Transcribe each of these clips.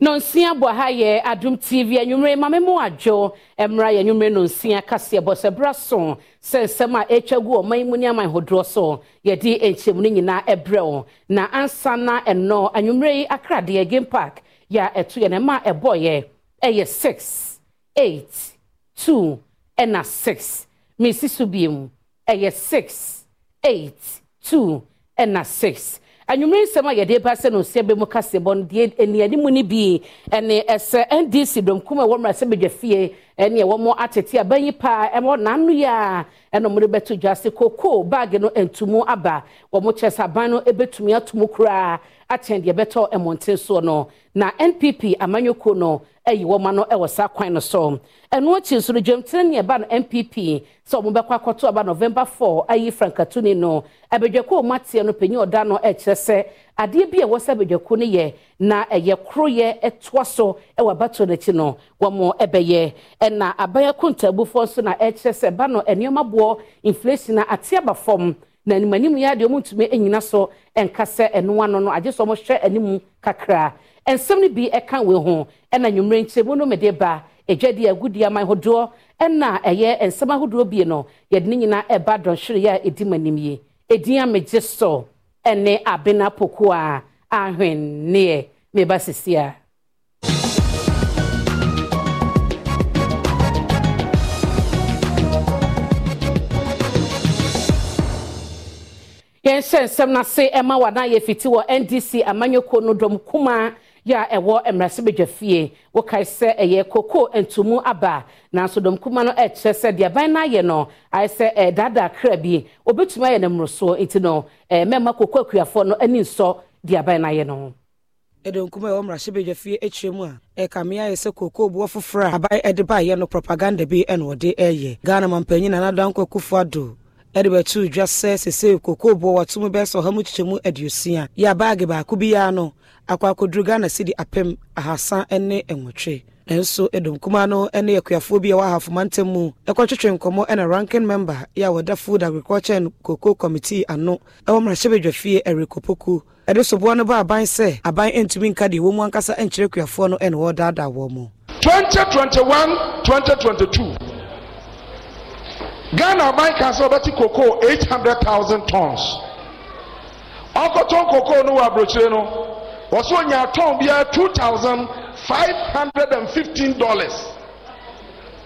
nonsia bɔ ha yɛ adom tv anwummere ma memo adwo mmra yɛ anwummere nonsia kaseɛ bɔ sɛ bra so. Sɛ nsɛm a ɛtwa gu ɔman mu ne aman hodoɔ so yɛde nkyɛmu no nyinaa ɛbrɛ wo na ansa na ɛnɔ anwummere yi akradeɛ game park. Yɛ a ɛto yɛ ne ma ɛbɔyɛ ɛyɛ six eight two ɛna six. Mesi so biem six eight two ɛna six anwummerɛ nsɛm a yɛde ba sɛ no osia bɛ mu kaseɛbɔ no deɛ anianim no bi ɛne ɛsɛ ndc dɔmkum a ɛwɔ mmara sɛ badwa fie ɛne ɛwɔ mo atete abayi paa ɛmɔ n'ano a ɛna wɔde bɛto dwa se koko baage no ntumu aba. Wɔn kyerɛ sɛ aban no bɛtumi atumu koraa akyɛn deɛ bɛtɔ mmɔnten soɔ no na npp amanyɔkuo no ayi wɔn ano wɔ saa kwan no so. Ɛno akyi nso no dwamtene ne ɛba no npp sɛ wɔn bɛkɔ akɔto aba november four ayi frankatuni no abadwako wɔn ateɛ no panyin ɔda no ɛkyerɛ sɛ adeɛ bi a ɛwɔ sɛ abadwako no yɛ na ɛyɛ koroyɛ ɛtoa so ɛwɔ abatoɔ n'akyi no wɔn ɛbɛyɛ. Ɛna aban akontabufoɔ nso na ɛkyerɛ sɛ ɛba no nneɛma boɔ inflation a ate aba fam na animanim yɛ adeɛ wɔn ntumi nyina so nka sɛ ɛno ano no agye sɛ wɔhwɛ anim kakra. Nsɛm no bi ɛka wɔ ho ɛna nnwumire nkyɛn no mɛde ba. Edwadi agudi aman hodoɔ ɛna ɛyɛ nsɛm ahodoɔ bie no yɛde ne nyinaa ɛba dɔnhwere yɛ a edi mu anim yie edin amegye so ɛne abena poko a ahwenneɛ. Meba sisi a. yɛnhyɛ nsɛm n'ase ɛma wada yɛ fiti wɔ ndc amanyɔkuo no dɔm kumaa yɛ a ɛwɔ mmarahyɛbadwa fie. Wokae sɛ ɛyɛ koko ntumu aba nanso dɔm kumaa no ɛkyerɛ sɛ deɛ aban no ayɛ no ayɛ sɛ ɛdaadaa kra bi obɛtumi ayɛ no mmorosoɔ nti no mmarima koko akuafoɔ no ani nsɔ deɛ aban no ayɛ no. Ho ɛdɔnkum a ɛwɔ mmarahyɛbadwa fie akyerɛ mu a ɛka mmea ayɛ sɛ koko boɔ foforɔ a aban ɛde baayɛ no propaganda bi ɛna ɔde ɛyɛ. Ghana mampanyin nanadanko akufo ado ɛde bɛtu dwa sɛ sese koko boɔ wɔtom bɛɛ sɛ ɔha mu kyekyɛmu aduosia. Yɛ baage baako biara no akɔ akɔduru ghana sidi apem ahasa ne nwɔtwe. Nanso ɛdɔm kumaa no ne akuafoɔ bi a ɛwɔ ahafoma ntam mu ɛkɔtwetwe nkɔmmɔ ɛna ranking member yɛ a wɔda food agriculture and cocoa committee ano ɛwɔ mmarahyɛbadwa fie ɛrekopoku. Ɛde soboɔ no ba aban sɛ aban ntumi nka deɛ wɔ mu ankasa nkyerɛ akuafoɔ no ɛna wɔredaadaa wɔn mu. 2021 2022 ghana man kan sɛ ɔbɛte koko eight hundred thousand tons. Ɔkɔtɔn koko no wɔ aburokyire no. Wɔso nya tɔn biara two thousand five hundred and fifteen dollars.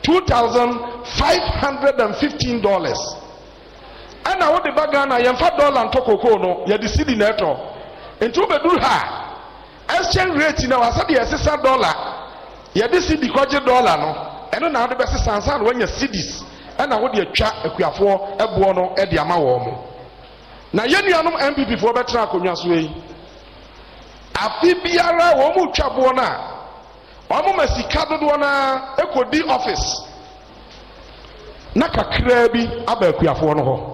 Two thousand five hundred and fifteen dollars. Ɛna wode ba ghana yɛmfa dɔla ntɔ koko no. Yɛde sidi na ɛtɔ nti ha. Exchange rate na wasɛdeɛ ɛsesa dɔla yɛde sidi kɔgye dɔla no. Ɛno na wode bɛsesa nsa na wanya sidis ɛna wode atwa akuafoɔ ɛboɔ no ɛde ama wɔn mo. Na yɛn nuanom npp foɔ bɛtena akonnwa so yi. Afi biara wɔn mu twa boɔ no a wɔn ma sika dodoɔ no ekodi office. Na kakraa bi aba akuafoɔ no hɔ.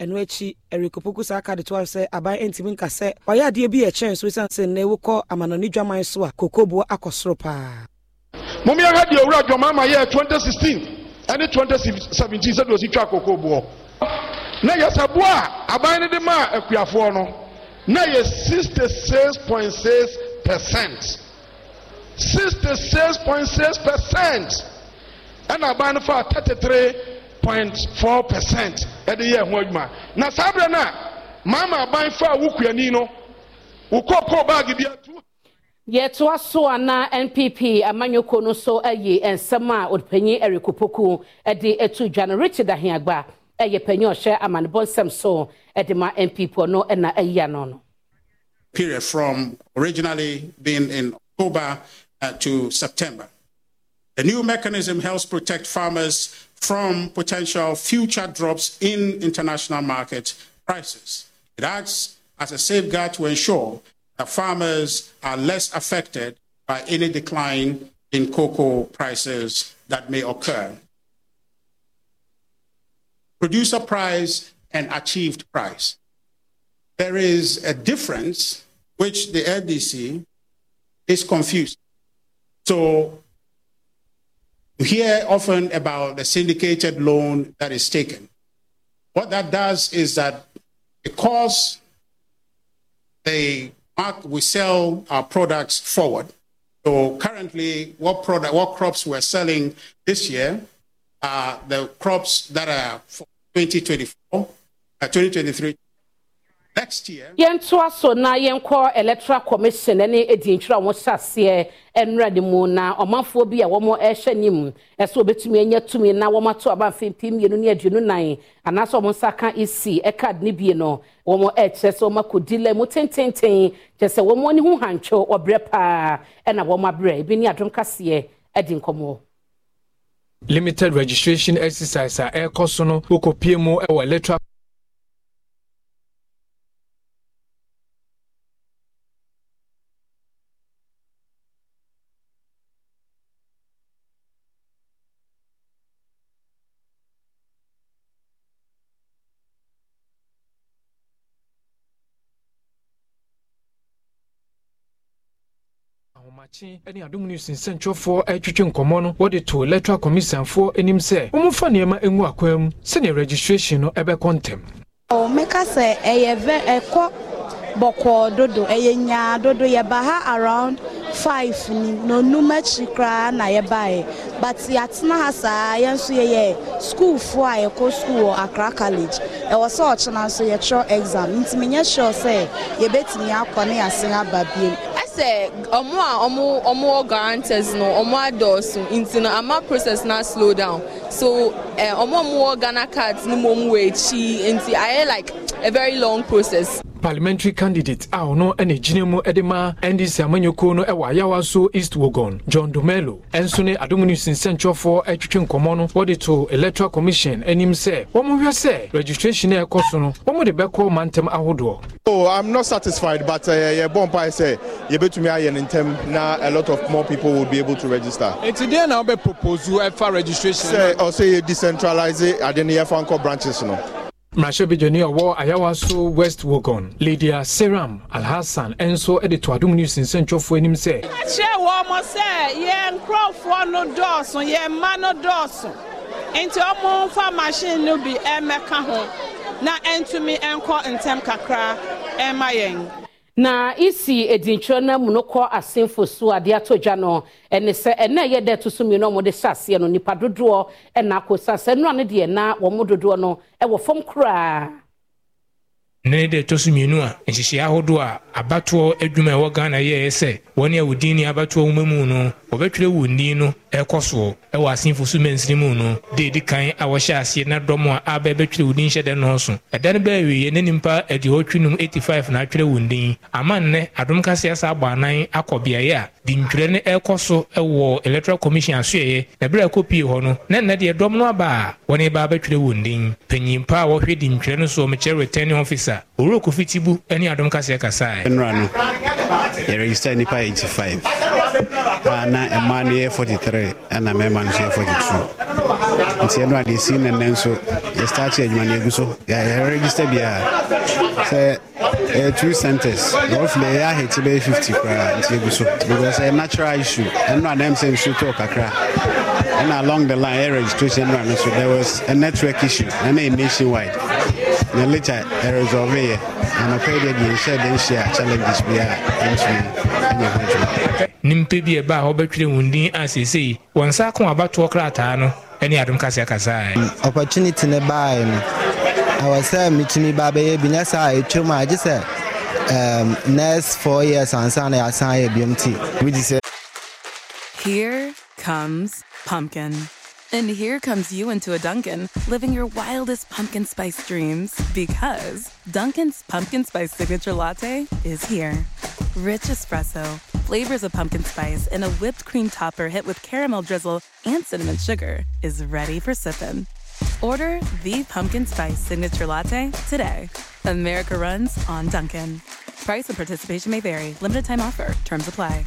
ɛno akyi ɛrekopoku saa ka de to sɛ aban ntumi nka sɛ ɔyɛ adeɛ bi ɛkyɛn so siane sɛ nnɛ wokɔ amanɔne dwaman so a kokoboɔ akɔ soro paa. Mom yɛhwɛ deɛ owura dwama ma yɛɛ 2016 ɛne 2017 sɛdeɛ ɔsi twa kokoboɔ na yɛsɛ boɔ a aban no de maa akuafoɔ no na yɛ 66.6 percent. 66.6 percent. Ɛna aban no fa 33.4 percent. Ɛde yɛ ho adwuma. Na saa berɛ no a maama aban fa wo kuani no wo kɔkɔɔ baage bi atu yɛtoa so a na npp amanyɔkuo no so ayi nsɛm a ɔpanyin eric opoku de atu dwa no richard ahiagbah ɛyɛ panyin ɔhyɛ amanebɔ nsɛm so de ma npp no na ayi ano no period from originally being in October uh, to September. The new mechanism helps protect farmers from potential future drops in international market prices. It acts as a safeguard to ensure that farmers are less affected by any decline in cocoa prices that may occur. Producer price and achieved price there is a difference which the NDC is confused. So you hear often about the syndicated loan that is taken. What that does is that because they we sell our products forward, So currently, what product, what crops we're selling this year are the crops that are for 2024, uh, 2023. Next year. yɛntoa so na yɛnkɔ electoral commission ne edintwerɛ a wɔhyɛ aseɛ nnura ne mu na ɔmanfoɔ bi a wɔn ɛhyɛ nim ɛsɛ obetumi anya tumi na wɔn ato aba mfimfin mmienu ne aduonu nan anaasɛ wɔn nsa ka esi ɛka ne bie no wɔn ɛkyerɛ sɛ wɔn akɔdi lɛ mu tententen kyerɛ sɛ wɔn ani ho hantwo ɔbrɛ paa ɛna wɔn abrɛ ebi ne adom kaseɛ ɛdi nkɔmɔ. limited registration exercise a ɛrekɔ so no wokɔpie mu wɔ electoral ahomakye ne adom news nsɛntwerɛfoɔ atwitwe nkɔmmɔ no wɔde to electoral commissionfoɔ anim sɛ wɔmfa nneɛma ngu akwan mu sɛnea registration no ɛbɛkɔ ntɛm. Meka sɛ ɛyɛ vɛ ɛkɔ bɔkɔɔ dodo ɛyɛ nyaa dodo yɛba ha around five ni na onum akyi koraa na yɛbaeɛ. But yɛatena ha saa yɛn nso yɛyɛ skuulfoɔ a yɛkɔ skuul wɔ accra college. Ɛwɔ sɛ ɔkyena nso yɛtwerɛ exam. Nti menyɛ sure sɛ yɛbɛtumi akɔ ne yɛasen aba biom sɛ ɔmo a ɔmo ɔmo wɔ guarantors no ɔmo adɔɔso. Nti no ama process na slow down. So ɔmo ɔmo wɔ ghana cards no mo ɔmo wɔ akyi. Nti ayɛ like a very long process. Parliamentary candidate a ɔno ɛna gyina mu de ma ndc amanyɔkuo no wɔ ayawa so east wogon john domelo ɛnso ne adom news nsɛntwerɛfoɔ atwitwe nkɔmmɔ no wɔde to electoral commission anim sɛ wɔmohwɛ sɛ registration a ɛkɔ so no wɔmode bɛkɔ mantam ahodoɔ Oh, I'm not satisfied, but uh, yeah, Bompa say you bet me in term now a lot of more people will be able to register. Nti deɛ na wobɛ propose ɛfa registration Say or say you decentralize it the near Fanco branches no. Mmarahyɛbadwani ɔwɔ ayawa so west wogon. Lydia seram alhassan ɛnso de to adom news nsɛntwerɛfoɔ anim sɛ kyerɛ wɔn mo sɛ yɛn nkurɔfoɔ no dɔɔso yɛn mma no dɔɔso nti ɔmo nfa machine no bi ɛmɛka ho na ɛntumi ɛnkɔ ntɛm kakra ɛma yɛn. Na isi edintwerɛ no mu no kɔ asenfo so adeɛ ato dwa no ɛne sɛ ɛna ɛyɛ dɛ to so mmienu wɔde hyɛ aseɛ no nipa dodoɔ ɛna akɔsa sɛ nnura no deɛ na wɔn dodoɔ no ɛwɔ fam koraa. ne de ɛtɔ so mmienu a nhyehyɛeɛ ahodoɔ a abatoɔ adwuma ɛwɔ ghana yɛɛ sɛ wɔne a wodin ne abatoɔ nwoma mu no wɔbɛtwerɛ wɔn din no ɛkɔ soɔ ɛwɔ asenfo so mansini mu no de kan a wɔhyɛ aseɛ na dɔm a aba bɛtwerɛ wo din hyɛ dɛ no so ɛda no bɛɛ wieɛ ne nimpa aduɔtwe nom 85 na atwerɛ wɔn din ama nnɛ adom kaseɛ sa abɔ anan akɔ beaeɛ a dintwerɛ no ɛrekɔ so wɔ electoral commission asoɛeɛ na berɛ a ɛkɔpie hɔ no na nnɛ deɛ dɔm no aba a wɔne ba bɛtwerɛ wɔn din panyimpa a wɔhwɛ dintwerɛ no so ɔmekyerɛ returning officer owurɔ kofi tibu ne adom kaseɛ kasae. Nnura no yɛregister nnipa 85 a na mmaa no yɛ 43 ɛna mmarima no nso yɛ 42 nti ɛno a deɛ ɛsi nnɛnnɛ nso yɛstarte adwuma no agu so. Yɛregister biaa sɛ ɛyɛ two centers. Roughly ɛyɛ ahete bɛyɛ 50 koraa nti agu so. Because ɛyɛ natural issue. Ɛno a nam sɛ nsuo tɔɔ kakra. Ɛna along the line ɛyɛ registration no so there was a network issue. Ɛna ɛyɛ nationwide. Na later ɛresolve yɛ. Anɔpɛ deɛ deɛ nhyɛ de nhyia challenges biaa ɛntumi ɛnyɛ ho adwuma nimpa bi ɛba a wɔbɛtwerɛ wɔn din a seesei wɔn nsa ko abatoɔ krataa no ne adom kaseɛ kasae opportunity ne baeɛ no ɛwɔ sɛ metumi ba bɛyɛ bi nyɛ saa a ɛtwam a gye sɛ um, next four years ansa na yɛasan yɛ biom ti wogye sɛ Here comes pumpkin. And here comes you into a Dunkin', living your wildest pumpkin spice dreams because Dunkin's pumpkin spice signature latte is here. Rich espresso, flavors of pumpkin spice, and a whipped cream topper hit with caramel drizzle and cinnamon sugar is ready for sipping. Order the pumpkin spice signature latte today. America runs on Dunkin'. Price and participation may vary. Limited time offer. Terms apply.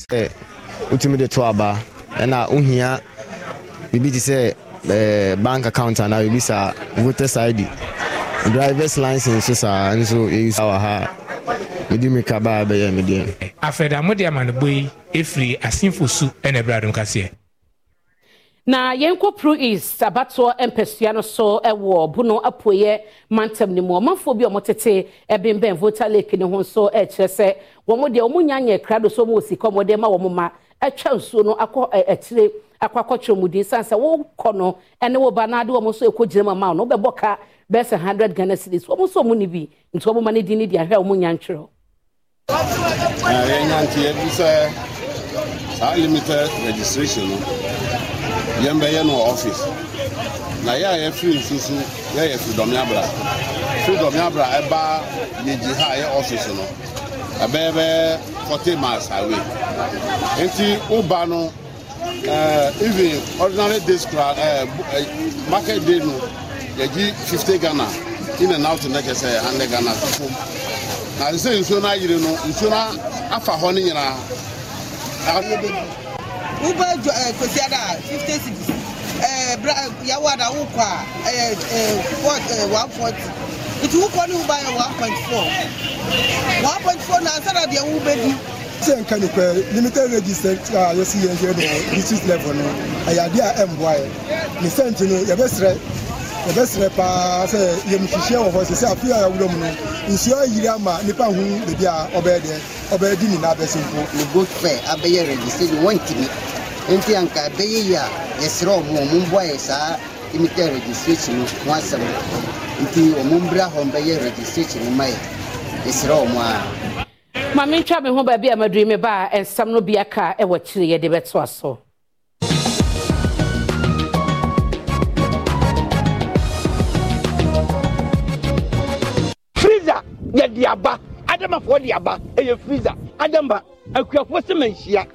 Eh, wotumi de to aba ɛna wohia biribi te sɛ eh, bank account anaa biribi saa voters id drivers license so saa nso ɛyi saa wɔ ha mede meka baa bɛyɛ medeɛ afɛda mode amanebɔ yi ɛfiri asenfo su ɛna ɛberɛ adom kaseɛ na yɛnkɔ pro east abatoɔ mpasua no so wɔ bono apueyɛ mantam no mu. Ɔmanfoɔ bi a wɔtete bɛnbɛn voter lake no ho nso ɛkyerɛ sɛ wɔn deɛ wɔn nya nyɛ krado so wɔn wɔ sika wɔn ma wɔn ma atwa nsuo no akɔ akyire akɔ akɔkyerɛ mu din. San sɛ wɔkɔ no ɛne wɔ ba n'ade wɔn nso ɛkɔ gyina mu ama no wɔbɛbɔ ka bɛyɛ hundred ghana cedis wɔn nso wɔn ni bi. Nti wɔn ma ne din ne di ahwɛ wɔn nya registration no yɛn bɛyɛ no wɔ office. Na yɛ a yɛfiri nso so yɛyɛ firi dɔme abra firi dɔme abra ɛba yɛgye ha a yɛ office no ɛbɛyɛ bɛyɛ forty miles away. Nti woba no uh, even ordinary days uh, uh, market day no yɛgye fifty ghana in and out ne kɛ sɛ hundred ghana fofom na sɛ nsuo no ayere no nsuo no afa hɔ no nyinaa wobɛ dwa ɛ kosiada fifty six ɛɛ bra yawo ada wokɔ a one forty. Nti wokɔ ne woba yɛ one point four. One point four na asana deɛ wobɛdi. sɛ nka nipa limited register a yɛsi yɛn hwɛ no district level no ɛyɛ adeɛ a ɛmboa yɛ ne sɛnti no yɛbɛsrɛ yɛbɛsrɛ paa sɛ yɛmhyehyɛ wɔ hɔ sɛ sɛ afei a yɛwura mu no nsuo ayiri ama nipa ho baabi a ɔbɛyɛ deɛ ɔbɛyɛ di nyinaa bɛsi mpo ne boat fɛ abɛyɛ registration wɔntimi nti anka ɛbɛyɛ yi a yɛsrɛ ɔmo ɔmo mboa yɛ saa limited registration no ho asɛm nti ɔmo mbra hɔ mbɛyɛ registration ma yɛ yɛsrɛ ɔmo a. Maame ntwa me ho baabi a maduri me ba a nsɛm no bi aka ɛwɔ kyire yɛde bɛtoa so yɛde aba. Adamafoɔ de aba. Ɛyɛ freezer. Adama akuafoɔ sɛ manhyia.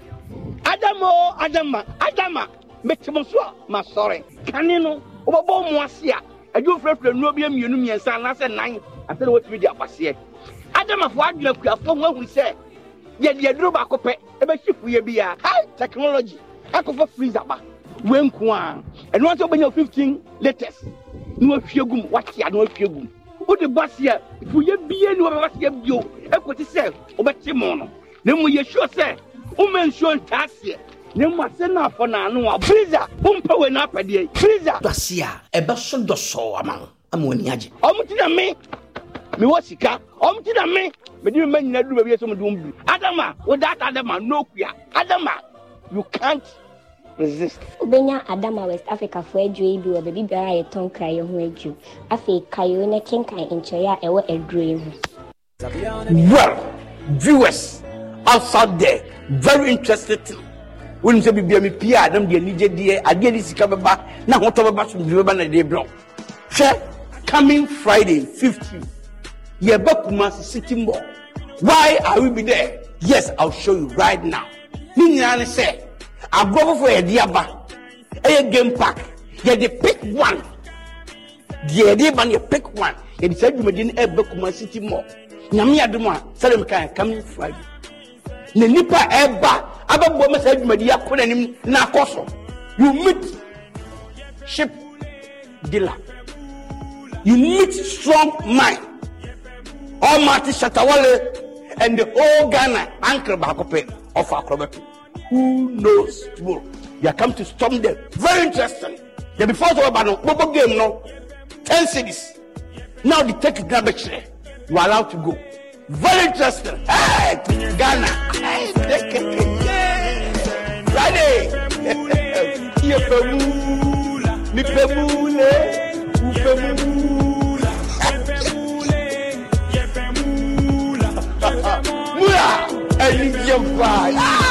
Adama o adama. Adama. Metemo so a masɔre kane no wobɛbɔ mo ase a adwo firafira nnuo bi mmienu mmiɛnsa anaasɛ nan asɛ na watumi de abaseɛ adamafoɔ adwene akuafoɔ ho ahunu sɛ yɛde aduro baako pɛ ɛbɛhye fuyɛ bi a high technology. Akɔfa freezer ba. Wenku a ɛno nso wobɛnya 15 latest na wahwie gum watea na wahwie gum wode bɔ aseɛ fuyɛ bie ne wɔbɛba aseɛ bio. Ɛkɔte sɛ wobɛte mo no. Na mmom yɛsuo sɛ woma nsuo ntaa aseɛ na mmom asɛ no afɔ naano a freezer wompɛ wei no apɛdeɛ freezer. Dɔse a ɛbɛso dɔsɔɔ ama wo ama w'ani agye. Ɔmo te na me. Mewɔ sika. Ɔmo te na me. Mede me ma nyina duru baabi sɛ mede wo mbiri adama wodata adama no kua. Adama you can't resist wobɛnya adama west africafoɔ aduro yi bi wɔ baabi biara a yɛtɔn kraeɛ ho aduro afei kayo ne kenkan nkyɛeɛ a ɛwɔ aduro yi ho. Well viewers outside there very interested. Wonim sɛ bibia me pie a nam de anigyedeɛ adeɛ de sika bɛba na ahotɔ bɛba so biribi bɛba na de brɛ hwɛ coming friday 50 yɛba kumase city mall. Why are we be there? Yes i'll show you right now. Ne nyinaa ne sɛ agorɔ foforɔ yɛde aba. Ɛyɛ game park. Yɛde pick one. Deɛ yɛde ba no yɛ pick one. Yɛde saa dwumadi no ɛba kumase city mall. Nyame adom a sɛdeɛ meka coming friday na nipa ɛba abɛbɔ ma saa dwumadi akɔ n'anim na akɔ so you meet ship dealer. You meet strong mind ɔmate shatta wale and the whole ghana ankere baako pɛ ɔfa akorɔbɛto who knows? Tomorrow they are come to storm them. Very interesting. The before sɛ ɔba no gbogbo game no. Ten cities. Now the take it bɛkyerɛ you are allowed to go. Very interesting. Hey ghana. Hey dekeke yeah friday. Eh? Mura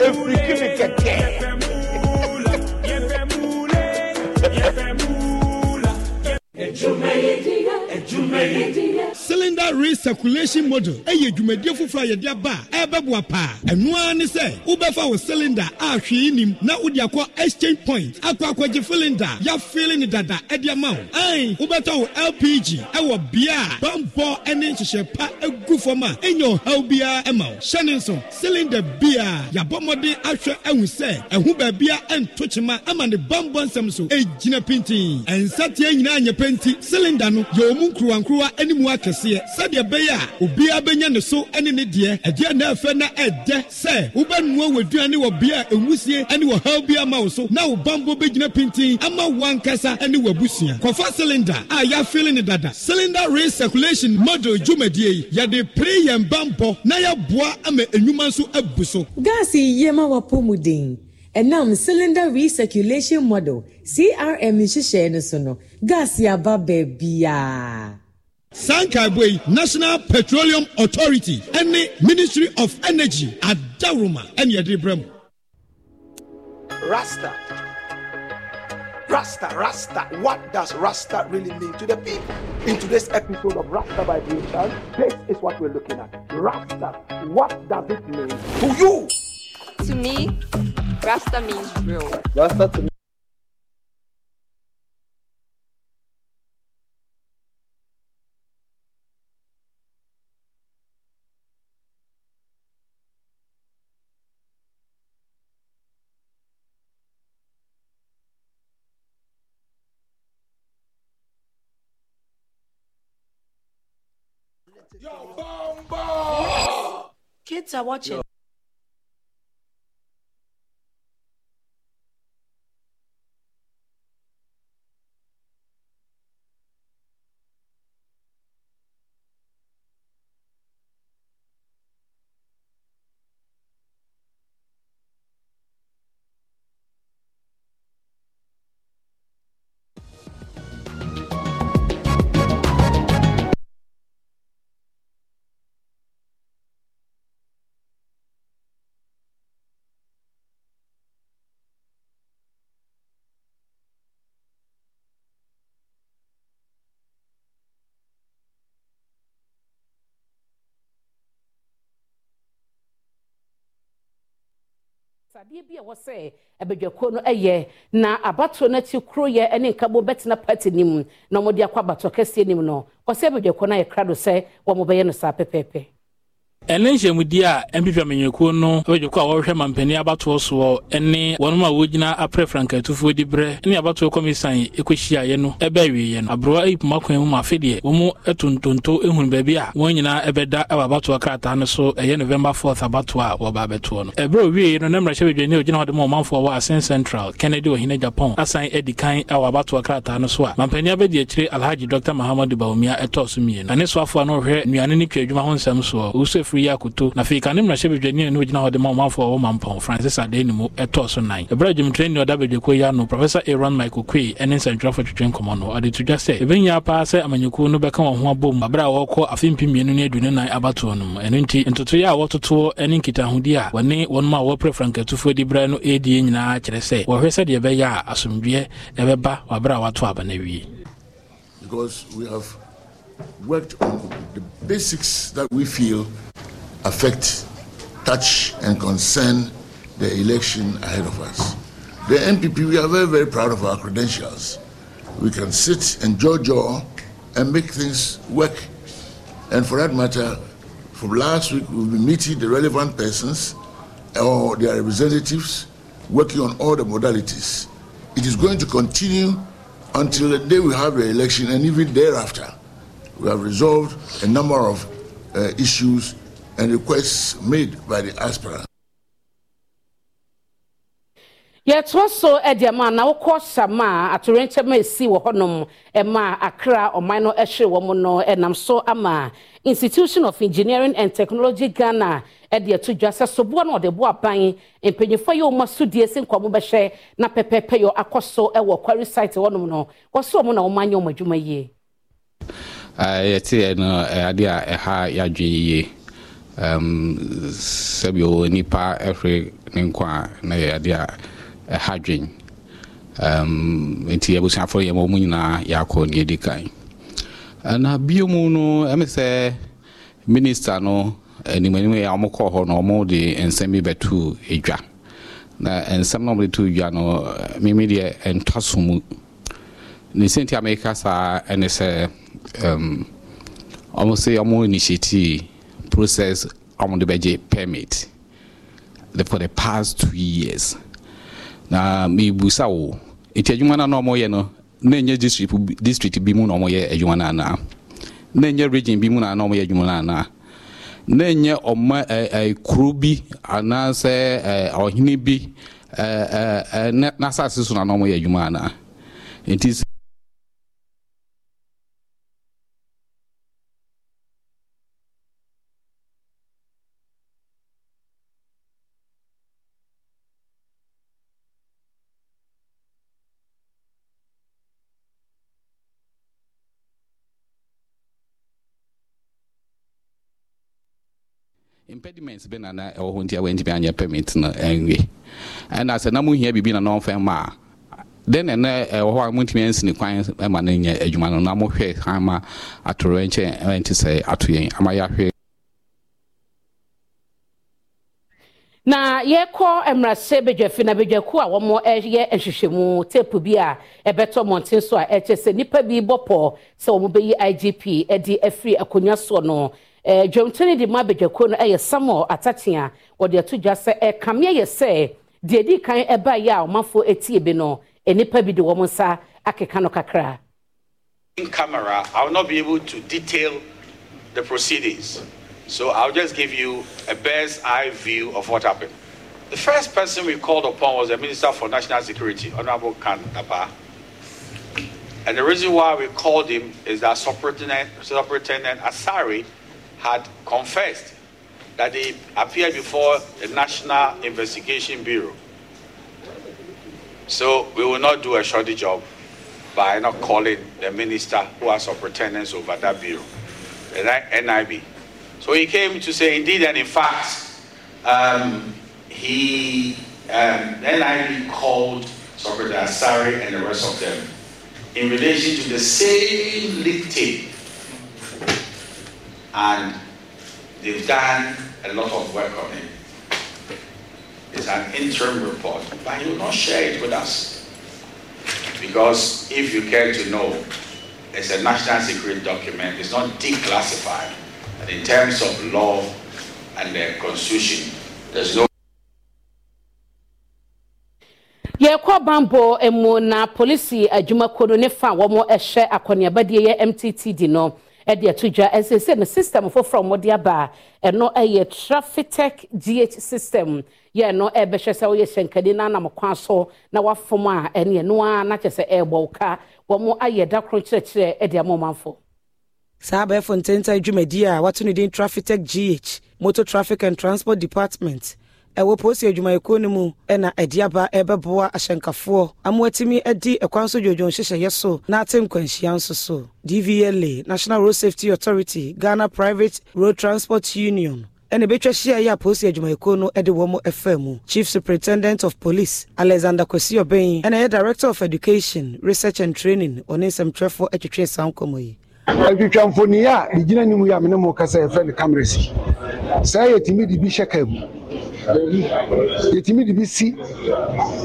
ẹni jẹ fa Cylinder recirculation model. Ɛyɛ dwumadie foforɔ a yɛde aba a ɛbɛboa paa ɛno ara ne sɛ wobɛfa wo cylinder. A hwee nim na wode akɔ exchange point. Akɔ akɔgye cylinder. Yɛafeele ne dada ɛde ama wo ɛn wobɛtɔ wo lpg ɛwɔ bea a bambɔ ne nhyehyɛ pa agu fam a ɛnyɛ ɔhaw biara ɛma wo hyɛ ne nso cylinder bia yɛabɔ mmɔden ahwɛ ahu sɛ ɛho baabia ɛnto kyema ama ne bambɔ nsɛm so. Ɛgyina pintin ɛnsateɛ nyinaa nyɛ pɛ nti cylinder no yɛ ɔmu nkuruwankuruwa animu akɛseɛ sɛdeɛ ɛbɛyɛ a obiara bɛnya ne so ne ne deɛ. Ɛdeɛ na ɛfɛ na ɛdɛ sɛ wobɛnoa w'aduane wɔ bea a ɛnwusie ne wɔ haw bi ama wo so na wo bambɔ bɛgyina pintin ama wankasa ne w'abusua. Kɔfa cylinder a yɛafele ne dada. Cylinder recirculation model dwumadie yi yɛde pere yɛn bambɔ na yɛboa ama enwuma nso abu so. Gaasi yie ma mu den. Ɛnam cylinder recirculation model crm nhyehyɛe no so no gaasi aba baabiaa saa national petroleum authority ne ministry of energy adawroma ɛne yɛde brɛ mu Rasta. Rasta, Rasta. What does Rasta really mean to the people? In today's episode of Rasta Vibration, this is what we're looking at. Rasta. What does it mean to you? To me, Rasta means real. Rasta to me. Kids are watching. Adeɛ bi a ɛwɔ sɛ abadwakuo no yɛ na abatoɔ no akyi kuro yɛ ne nkabo bɛtena party no mu na wɔde akɔ abatoɔ kɛseɛ no mu no wɔsɛ abadwakuo no ayɛ krado sɛ wɔn bɛyɛ no saa pɛpɛɛpɛ ɛne nhyiamudi a mpp amanyɔkuo no bɛdwekɔ a wɔrehwɛ mampani abatoɔ soɔ ne wɔnom a wɔgyina aprɛ frankatufoɔ di berɛ ne abatoɔ kɔmisan ɛkɔhyiaeɛ no ɛbɛ awieeɛ no. Aborɔwa ayi poma kwan mu ma afe deɛ wɔ mu tontonto ehunu baabi a wɔn nyinaa ɛbɛda ɛwɔ abatoɔ krataa no so ɛyɛ november 4th abatoɔ a wɔba abɛtoɔ no. Ɛberɛ owieeɛ no na mmarahyɛ badwani a ogyina hɔ de ma ɔmanfoɔ wɔ asen central kennedy ɔhene japan asan adi kan ɛwɔ abatoɔ krataa no so a mampani abɛdi akyire alhaji dr mahamadu baomia ɛtɔɔ so mmienu. Na ne soafoɔ a na ɔhwɛ nnuane no twa adwuma ho nsɛm soɔ afiri yi akoto na afei kane mmarahyɛ badwani ne ogyina hɔ de ma ɔmanfoɔ a wɔwɔ mampɔn francis adani mu ɛtɔɔ so nan ɛberɛ a dwumtrani ɔda badwako yi ano professor aaron michael quay ne nsɛntwerɛfo twetwe nkɔmmɔ no ɔde to dwa sɛ ɛbɛnya paa sɛ amanyɛkuo no bɛka wɔn ho abom aberɛ a wɔrekɔ afe mpem mmienu ne aduonu nan abatoɔ no mu. Ɛno nti ntotoeɛ a wɔtotoɔ ne nkitahodi a wɔne wɔnom a wɔpere frankatufoɔ di berɛ no ɛdie nyinaa kyerɛ sɛ wɔhwɛ sɛdeɛ ɛbɛyɛ a asomdwoeɛ ɛbɛba aberɛ a wɔato aba no awie. Because we have worked on the basics that we feel affect, touch, and concern the election ahead of us. The NPP, we are very, very proud of our credentials. We can sit and jaw jaw and make things work. And for that matter, from last week, we'll be meeting the relevant persons or their representatives, working on all the modalities. It is going to continue until the day we have the election and even thereafter. We have resolved a number of uh, issues and requests made by the aspirant. yɛtoa so de ma na wokɔ sama a atorenkyɛm a ɛsi wɔ hɔnom ma akra ɔman no hwere wɔ no nam so ama institution of engineering and technology ghana de ato dwa sɛ soboa no ɔde boa aban mpanyinfoɔ yɛ ɔma sodie si nkɔmɔ bɛhyɛ na pɛpɛɛpɛ yɛ akɔ so wɔ quarry site hɔnom no wɔsɛ ɔmo na ɔmo anyɛ ɔmo adwuma yie. Yɛte no ade a ɛha yɛadwe yie. Sɛbi ɔwɔ nipa ɛhwere ne nkwa a na yɛ ade a ɛha dwen. Nti abusuafoɔ yɛ ma ɔmu nyinaa yɛakɔ ne yɛdi kan. Na bio mu no ɛme sɛ minista no animanim yɛ a wɔkɔɔ hɔ no wɔn de nsɛm bi bɛto edwa na nsɛm no wɔde to edwa no mimi deɛ ntɔ so mu. Ne senti amerika saa ɛne sɛ um, wɔn sɛ wɔn initiate process wɔn de bɛgye permit for the past two years. Na mebusa wo nti adwuma no na ɔmɔyɛ no na ɛnyɛ district bi- district bi mu na ɔmɔyɛ adwuma no anaa na. Ɛnyɛ region bi mu na na ɔmɔyɛ adwuma no anaa na. Ɛnyɛ ɔma ɛ, ɛ, kuro bi anaasɛ ɛ, ɔhene bi ɛ, ɛ, ɛ, na- n'asase so na na ɔmɔyɛ adwuma anaa nti impediments bi na na ɛwɔ hɔ nti a wɔntumi anyɛ permit no ɛnwe ɛna sɛ na mohia biribi na na ɔmfɛn ma a. Na ɛnɛ ɛwɔ hɔ a montumi ansi ne kwan ma no nyɛ adwuma no na mohwɛ han ma atorɔ nkyɛn ɛnte sɛ ato yɛn ama yɛahwɛ. Na yɛkɔ mmarahyɛ badwafi na badwaku a wɔn yɛ nhwehwɛmu teepu bi a ɛbɛtɔ mmɔnten so a ɛkyɛ sɛ nnipa bi bɔ pɔ sɛ wɔn bɛyi igp de afiri akonnwa soɔ no Eh, dwamtoni de samuel wɔde ato dwa sɛ eh, ɛkameɛ yɛ sɛ deɛ di kan a ɔmanfoɔ etie bi no nnipa bi de wɔn nsa akeka no kakra. in camera, I will not be able to detail the proceedings. So I'll just give you a bird's eye view of what happened. The first person we called upon was the Minister for National Security, Honorable Khan. And the reason why we called him is that Superintendent, Superintendent Asari had confessed that he appeared before the National Investigation Bureau. So we will not do a shoddy job by not calling the minister who has superintendence over that bureau, the NIB. So he came to say, indeed and in fact, um, he, um, NIB called Secretary Asari and the rest of them in relation to the same leak tape. And they've done a lot of work on it. It's an interim report, but he will not share it with us. Because if you care to know, it's a national secret document, it's not declassified. And in terms of law and the constitution, there's no yɛkɔ bambɔ mu na polisi adwumakuo no ne fa wɔn hyɛ akɔneabadie yɛ mttd no de ato dwa ɛsɛ no system foforɔ a wɔde aba a ɛno yɛ trafitec gh system. Yɛ no ɛbɛhwɛ sɛ woyɛ hyɛnkani no anam kwan so na wafom a ɛne ɛno ara na kyɛ sɛ ɛrebɔ wo ka. Wɔn ayɛ da koro kyerɛkyerɛ de ama ɔmanfo. Saa abɛɛfo ntɛnta dwumadi a wato ne din trafitec gh motor traffic and transport department ɛwɔ polisi adwumayɛkuo no mu ɛna ɛde aba ɛbɛboa ahyɛnkafoɔ. Ama atumi adi ɛkwan so dwodwo nhyehyɛeɛ so na ate nkwanhyia nso so. Dvla national road safety authority ghana private road transport union. Ɛna ɛbɛtwa hyiaeɛ a polisi adwumayɛkuo no de wɔn ɛfa mu chief superintendent of police alexander kwasi ɔbɛn ɛna ɛyɛ director of education research and training ɔne nsɛmtwerɛfoɔ atwitwe saa nkɔmmɔ yi. Atwitwa mfoni a ne gyina ne mu yi a mene mu kasa yɛfrɛ no camera si saa yɛtumi de bi hyɛ kaa mu yɛtumi de bi si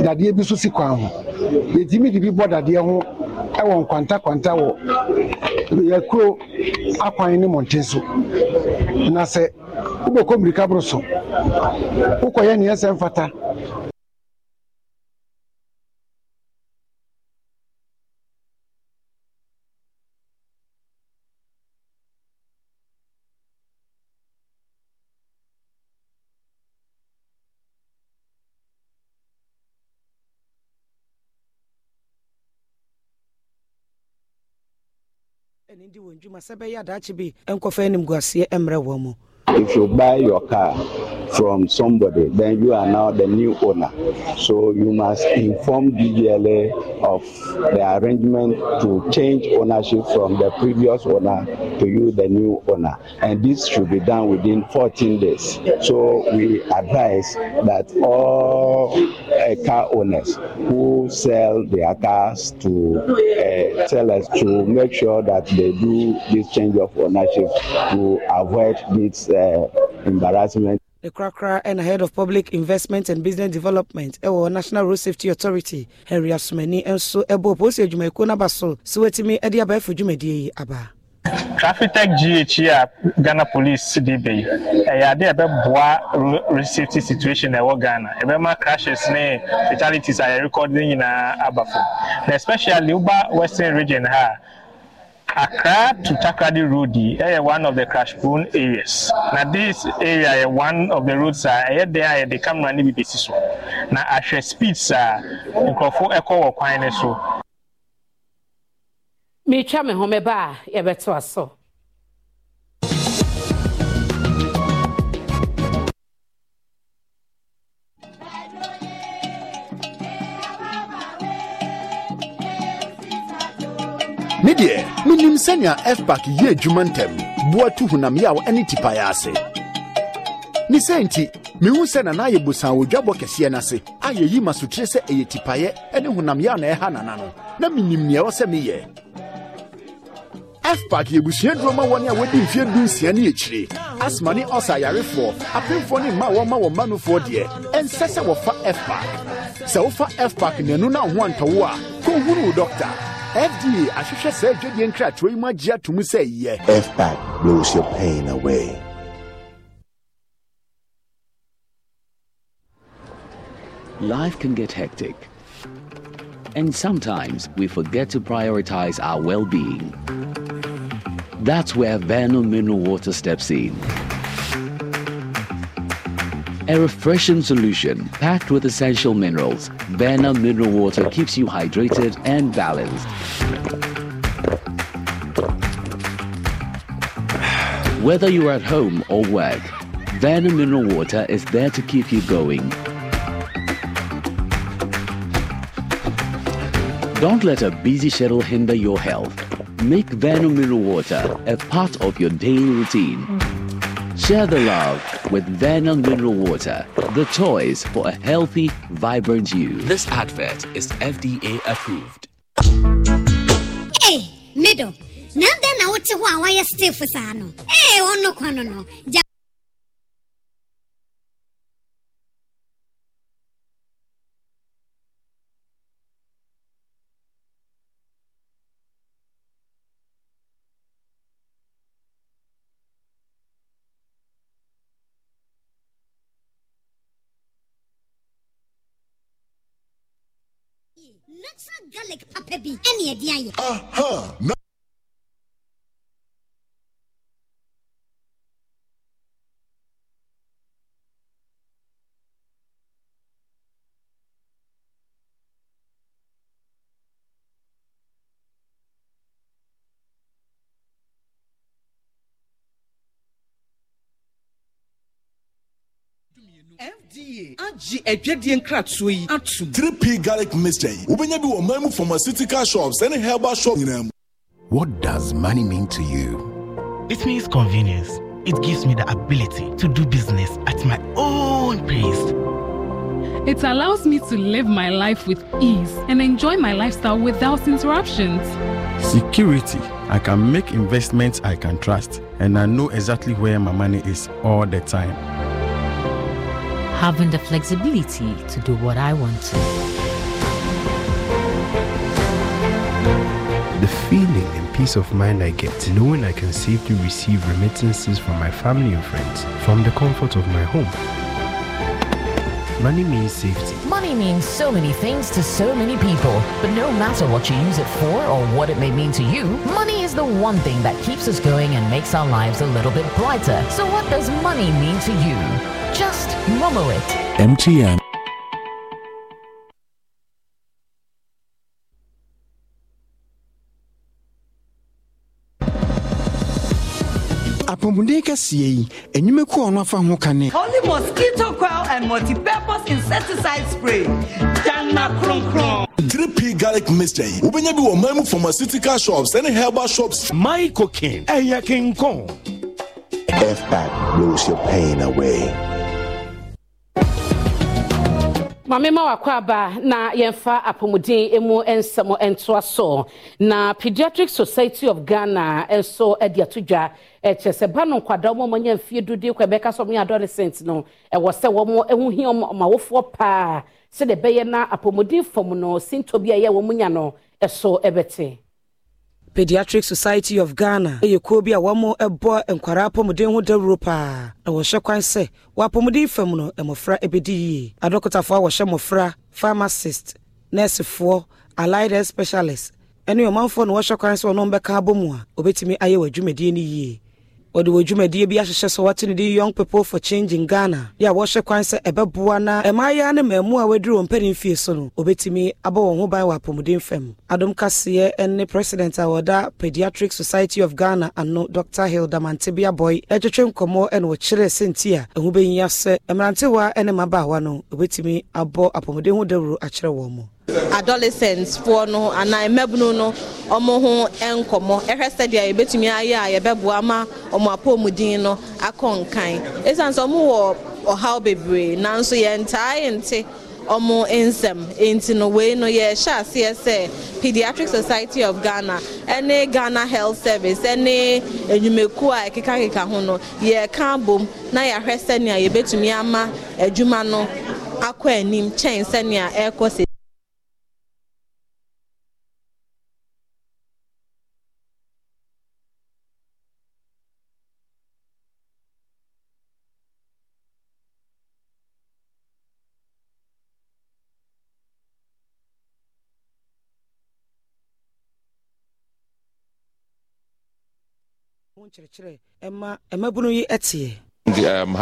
dadeɛ bi so si kwan ho. Yɛtumi de bi bɔ dadeɛ ho ɛwɔ nkwantakwanta wɔ yɛkuro akwan ne mmɔnten so. Na sɛ wobɛkɔ mmirika boro so wokɔyɛ neɛ sɛ mfata di wɔn dwuma sɛ bɛyɛ adakye bi nkɔfa animguaseɛ mmerɛ wɔ mu. If you buy your car from somebody, then you are now the new owner. So you must inform DVLA of the arrangement to change ownership from the previous owner to you, the new owner. And this should be done within 14 days. So we advise that all uh, car owners who sell their cars to uh, tell us to make sure that they do this change of ownership to avoid this uh, embarrassment. The korakora and head of public investment and business development ɛwɔ national road safety authority henry asomani nso ɛbɔ polisi adwumayɛkuo no aba so sɛ watumi de abɛɛfo dwumadie yi aba traffic gh a ghana police de bɛ yi ɛyɛ ade a ɛbɛboa road safety situation a ɛwɔ ghana ɛbɛma crashes ne fatalities a yɛrekɔd ne nyinaa aba fam especially woba western region ha Accra to Takrady Road yi ɛyɛ one of the crash prone areas. Na this area yɛ one of the roads a ɛyɛ there a yɛde camera ne bi besi so. Na ahwɛ speeds a nkurɔfo ɛkɔ wɔ kwan ne so. meretwa me ho mɛba a yɛbɛtoa so ne deɛ menim sɛnea fpak yɛ adwuma ntɛm boa tu honam yaw ne tipaeɛ ase. Ne sɛ nti mehu sɛ nana ayɛ bosan wɔ dwabɔ kɛseɛ no ase a yɛyi ma sotire sɛ ɛyɛ tipaeɛ ne honam yaw na ɛha nana no na menim nea ɛwɔ sɛ meyɛ. Fpak yɛbusua duro ma wɔne a wɔdi mfeɛ du nsia ne yɛkyire asma ne ɔsa ayarefoɔ apemfoɔ ne mma a wɔma wɔn manofoɔ deɛ ɛnsɛ sɛ wɔfa fpak sɛ wofa fpak nanu na wo ho antɔwo a kɔhunu wo dɔkta fda ahwehwɛ saa adwadie nkratoɔ yi mu agye ato mu sɛ yɛ fpac blows your pain away Life can get hectic. And sometimes we forget to prioritize our well being. That's where Verna Mineral Water steps in. A refreshing solution packed with essential minerals, Verna Mineral Water keeps you hydrated and balanced. Whether you're at home or work, Verna Mineral Water is there to keep you going. Don't let a busy schedule hinder your health. Make Verna Mineral Water a part of your daily routine. Share the love with Verna Mineral Water, the toys for a healthy, vibrant you. This advert is FDA approved. Hey, middle. Na dɛn na wote hɔ a wayɛ stiff saa no? Ee, ɔno oh, kwan no no. Gya natural garlic bi ɛne ɛde ayɛ. Aha! Na fda agye adwadie nkratoɔ yi atom 3p garlic mixture yi wobɛnya bi wɔ man mu pharmaceutical shops ɛne herbal shop nyinaa mu What does money mean to you? It means convenience. It gives me the ability to do business at my own pace. It allows me to live my life with ease and enjoy my lifestyle without interruptions. Security. I can make investments I can trust, and I know exactly where my money is all the time. Having the flexibility to do what I want to. The feeling and peace of mind I get knowing I can safely receive remittances from my family and friends from the comfort of my home. Money means safety. Money means so many things to so many people, but no matter what you use it for or what it may mean to you, money is the one thing that keeps us going and makes our lives a little bit brighter. So, what does money mean to you? Just Momo it. MTN. apɔmuden kɛseɛ yi enyimeku a ɔno afa ho ka ne mosquito coil and multi-purpose insecticide spray. Dana kron kron. 3p garlic mixture eh? yi wobɛnya bi wɔ man mu pharmaceutical shops ɛne herbal shops my cocaine ɛyɛ kenkɔn FPAC blows your pain away. Maame ma wakɔ aba na yɛmfa apɔmuden mu nsɛm ntoa so. Na pediatric society of ghana nso de ato dwa. Kyerɛ sɛ ba no nkwadaa wɔn a wɔanya mfie dodi kɔ ɛbɛka sɛ yɛ adolescent no ɛwɔ sɛ wɔn ho hia wɔn awofoɔ paa. Sɛdeɛ ɛbɛyɛ na apɔmuden fam no sinto bi a ɛyɛ wɔn nya no ɛso ɛbɛte pediatric society of ghana. Ɛyɛ kuo bi a wɔn bɔ nkwaraa apɔmuden ho dawuro paa. Na wɔhyɛ kwan sɛ wɔ apɔmuden fam no mmɔfra bɛdi yie. Adɔkotafoɔ a wɔhyɛ mmɔfra pharmacist nursefoɔ allied specialist ɛne ɔmanfoɔ na wɔhyɛ kwan sɛ ɔno bɛka abɔ mu a obɛtumi ayɛ wɔ adwumadie no yie wɔde wɔ dwumadie bi ahyehyɛ so wɔte no de young people for change in ghana. Yɛ a wɔhyɛ kwan sɛ ɛbɛboa na mmaayewa ne mmaamu a wɔaduru wɔn mpanin fie so no obɛtumi abɔ wɔn ho ban wɔ apɔmuden fam. Adom kaseɛ ne president a wɔda pediatric society of ghana ano dr. Hilda mantebea boy ɛtwetwe nkɔmmɔ ɛna wɔkyerɛ sɛnti a ɛho bɛnyia sɛ mmerantewa ne mmabaawa no obɛtumi abɔ apɔmuden ho dawuro akyerɛ wɔn mu adolescents foɔ no anaa mmabunu no ɔmo ho nkɔmɔ ɛhwɛ sɛdeɛ yɛbɛtumi ayɛ a yɛbɛboa ma ɔmo apɔmuden no akɔ nkan ɛsiane sɛ ɔmo wɔ ɔhaw bebree nanso yɛntaa yɛnte ɔmo nsɛm nti no wei no yɛhyɛ aseɛ sɛ pediatric society of ghana ɛne ghana health service ɛne enyumeku a ɛkekakeka ho no yɛka abom na yɛahwɛ sɛnea yɛbɛtumi ama adwuma no akɔ anim kyɛn sɛnea ɛrekɔ sɛ nkyerɛkyerɛ ɛma mmabunu yi teɛ um,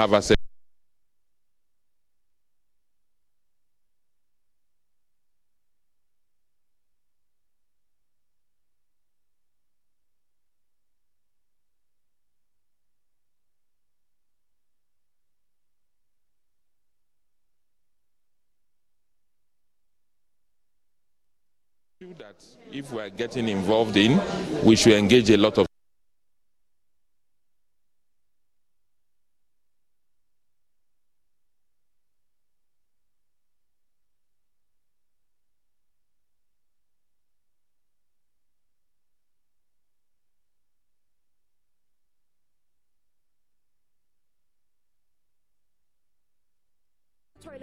if we are getting involved in, we should engage a lot of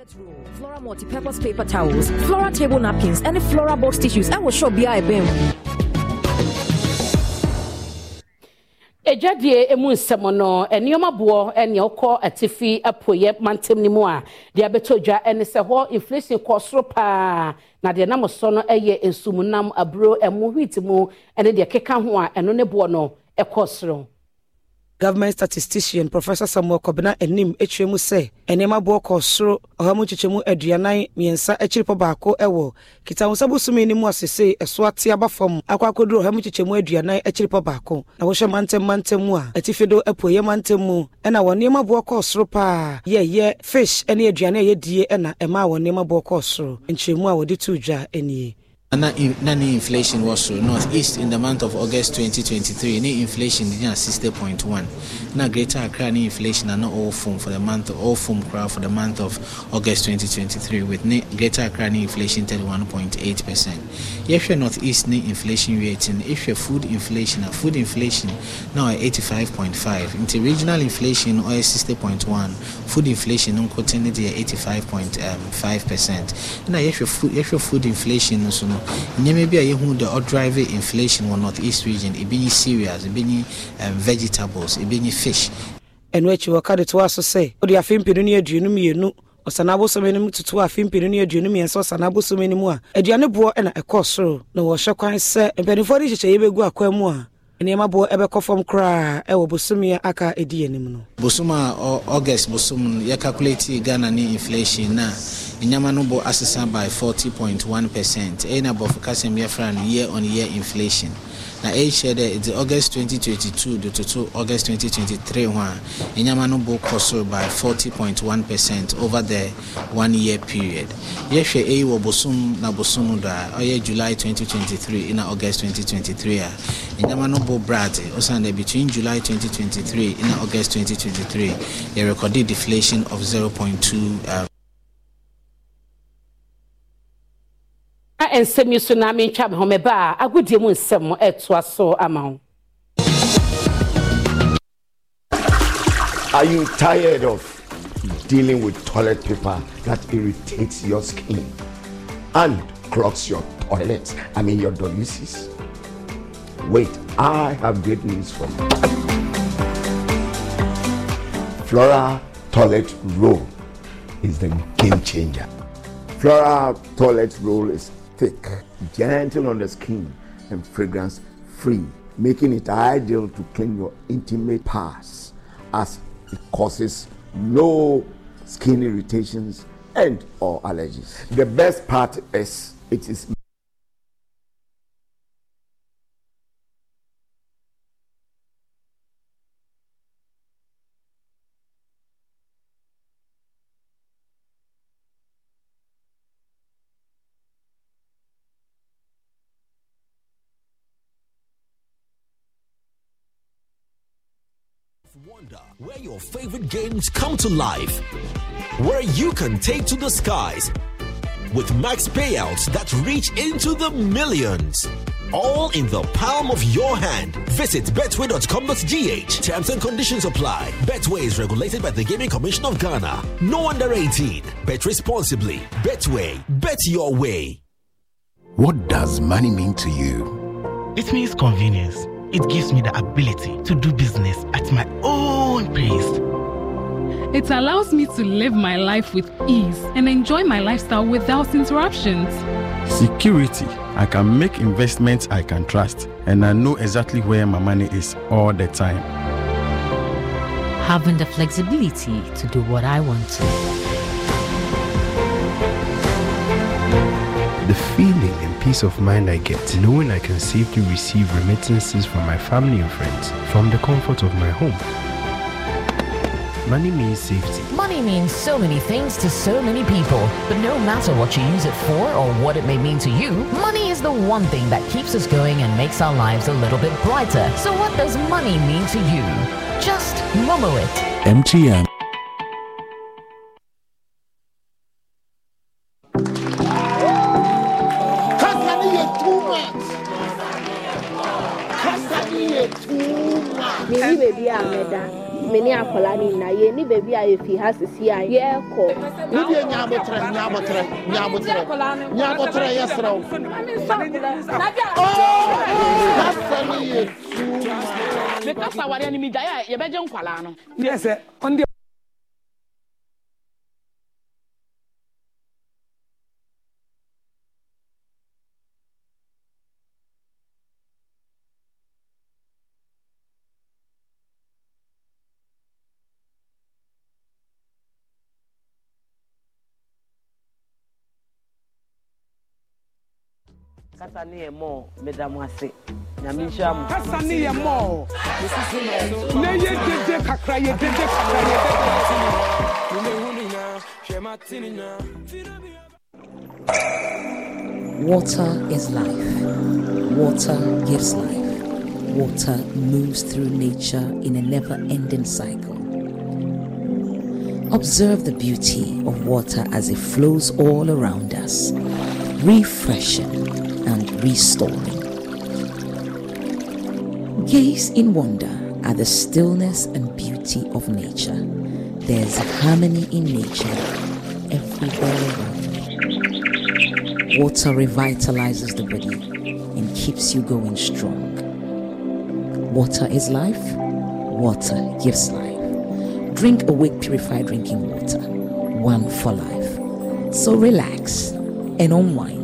toilet roll, Flora multi-purpose paper towels, Flora table napkins, and Flora box tissues. I will show bi a ebe mu. edwadie emu nsɛm no nneɛma boɔ nea ɔkɔ atifi apoyɛ mantam no mu a deɛ abɛtɔ dwa ne sɛ hɔ inflation kɔ soro paa na deɛ nam so no yɛ nsumunam aburo ɛmo wheat mu ne deɛ keka ho a ɛno ne boɔ no ɛkɔ soro government statistician professor samuel kɔbena anim akyerɛ mu sɛ nneɛma boɔ kɔ soro ɔha mu kyekyɛ mu aduanan mmiɛnsa akyiripɔ baako wɔ kitahosa bosome no mu asese ɛso ate aba fam akɔ akɔduru ɔha mu kyekyɛ mu aduanan akyiripɔ baako. Na wohyɛ mantam mantam mu a atifi do apueyɛ mantam mu ɛna wɔ nneɛma boɔ kɔ soro paa yɛyɛ fish ne aduane a yɛdie ɛna ɛma wɔ nneɛma boɔ kɔ soro. Nkyerɛmu a wɔde to dwa nie na na ne inflation wɔ soro north east in the month of august 2023 ne inflation gyina 60.1 na greater accra ne inflation na na all fam for the month ɔwɔ fam koraa for the month of august 2023 with ne greater accra ne inflation 31.8 percent. Yɛhwɛ north east ne inflation rate no ɛhwɛ food inflation a food inflation na ɔyɛ 85.5 nti regional inflation ɔyɛ 60.1 food inflation no nkote ne deɛ 85.5 um, percent. Na yɛhwɛ food yɛhwɛ food inflation no so no nneɛma bi a yɛhu de ɔdrive inflation wɔ north east region ebi nye cereals ebi nye um, vegetables ebi nye fish. ɛno akyi wɔka de toa so sɛ wode afe mpenu ne aduonu mmienu ɔsane abosome no mu toto afe mpenu ne aduonu mmiɛnsa ɔsane abosome no mu a aduane boɔ ɛna ɛkɔɔ soro na wɔhyɛ kwan sɛ mpanimfoɔ de hyehyɛeɛ bɛgu akwan mu a nneɛma boɔ ɛbɛkɔ fam koraa ɛwɔ bosom a aka ɛdi anim no. Bosom a august bosom no yɛcalculate ghana ne inflation na nneɛma no bɔ asesa by 40.1 percent. Ɛyɛ na abɔfo kasɛm yɛfra no year on year inflation na ɛhyɛ dɛ ɛde august 2022 de toto august 2023 ho a ɛnyama no bo kɔ soro by 40.1 percent over the one year period. Yɛhwɛ ɛyi wɔ bosom na bosom do a ɔyɛ july 2023 na august 2023 a ɛnyama no bo brade ɔsan between july 2023 na august 2023 yɛ recorded deflation of 0.2 uh, na nsɛm yi so na so Are you tired of dealing with toilet paper that irritates your skin and clogs your toilets? I mean, your dolices? Wait, I have great news for you. Flora Toilet Roll is the game changer. Flora Toilet Roll is thick, gentle on the skin, and fragrance free, making it ideal to clean your intimate parts as it causes no skin irritations and or allergies. The best part is it is your favorite games come to life, where you can take to the skies with max payouts that reach into the millions. All in the palm of your hand. Visit betway.com.gh. Terms and conditions apply. Betway is regulated by the Gaming Commission of Ghana. No under 18. Bet responsibly. Betway. Bet your way. What does money mean to you? It means convenience. It gives me the ability to do business at my own pace. It allows me to live my life with ease and enjoy my lifestyle without interruptions. Security. I can make investments I can trust, and I know exactly where my money is all the time. Having the flexibility to do what I want to. The feeling and peace of mind I get knowing I can safely receive remittances from my family and friends from the comfort of my home. Money means safety. Money means so many things to so many people, but no matter what you use it for or what it may mean to you, money is the one thing that keeps us going and makes our lives a little bit brighter. So, what does money mean to you? Just Momo it. MTN. Mene akwadaa no nyinaa yɛni baabi a yɛfi ha sisi a yɛrekɔ Wodie nyaabotrɛ nyaabotrɛ nyaabotrɛ nyaabotrɛ yɛ serɛw. Kasa ni yɛ much. mekasa awareɛ no megyae a yɛbɛgye nkwalaa no. Deɛ sɛ ɔnde kasa ne yɛ mɔ meda mo ase nyame nhyira mo kasa ne yɛ mɔɔ na yɛ dede kakra yɛ dede kakra yɛ Water is life. Water gives life. Water moves through nature in a never ending cycle. Observe the beauty of water as it flows all around us, refreshing and restoring. Gaze in wonder at the stillness and beauty of nature. There's harmony in nature everywhere around. Water revitalizes the body and keeps you going strong. Water is life. Water gives life. Drink awake purified drinking water. One for life. So relax and unwind,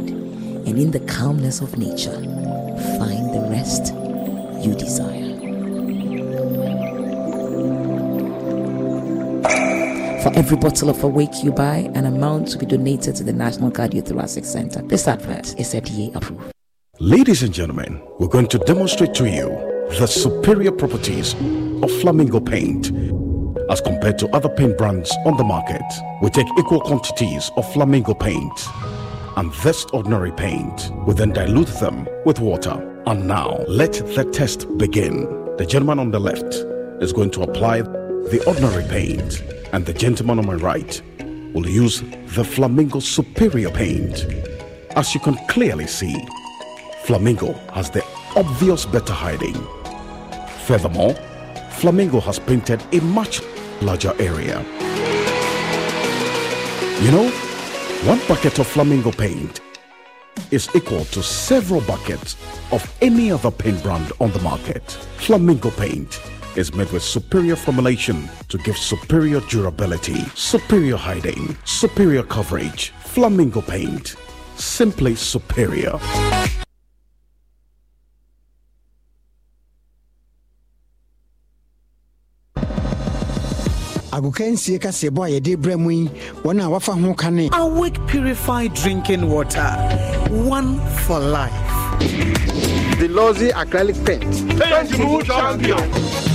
and in the calmness of nature, find the rest you desire. For every bottle of Awake you buy, an amount to be donated to the National Cardiothoracic Center. This advert is FDA approved. Ladies and gentlemen, we're going to demonstrate to you the superior properties of Flamingo paint as compared to other paint brands on the market. We take equal quantities of Flamingo paint and this ordinary paint. We then dilute them with water. And now, let the test begin. The gentleman on the left is going to apply the ordinary paint, and the gentleman on my right will use the Flamingo Superior paint. As you can clearly see, Flamingo has the obvious better hiding. Furthermore, Flamingo has painted a much larger area. You know, one bucket of Flamingo paint is equal to several buckets of any other paint brand on the market. Flamingo paint is made with superior formulation to give superior durability, superior hiding, superior coverage. Flamingo paint, simply superior. Agokansie kaseɛbɔ a yɛde brɛ mu yi wɔn a wafa ho ka ne awake purified drinking water one for life. The Lozi acrylic paint. Paint Blue Champion.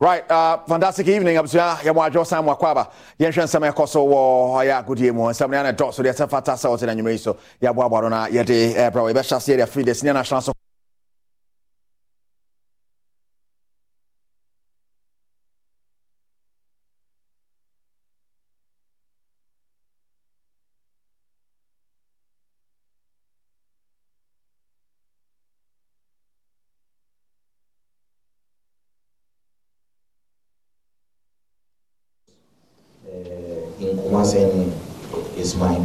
Right, uh, fantastic evening. Abusua, yɛmɔ adwo sam wakwaba. Yɛnhwɛ nsɛm ɛkɔ so wɔ ɔyɛ agodie mu. Nsɛm ne ana dɔ so deɛ sɛ fata sɛ ɔte na nnwuma yi so. Yɛaboaboa no na yɛde ɛbrɛ wɔ yɛbɛhyɛ aseɛ de afiri de senior national in Kumasi is mine.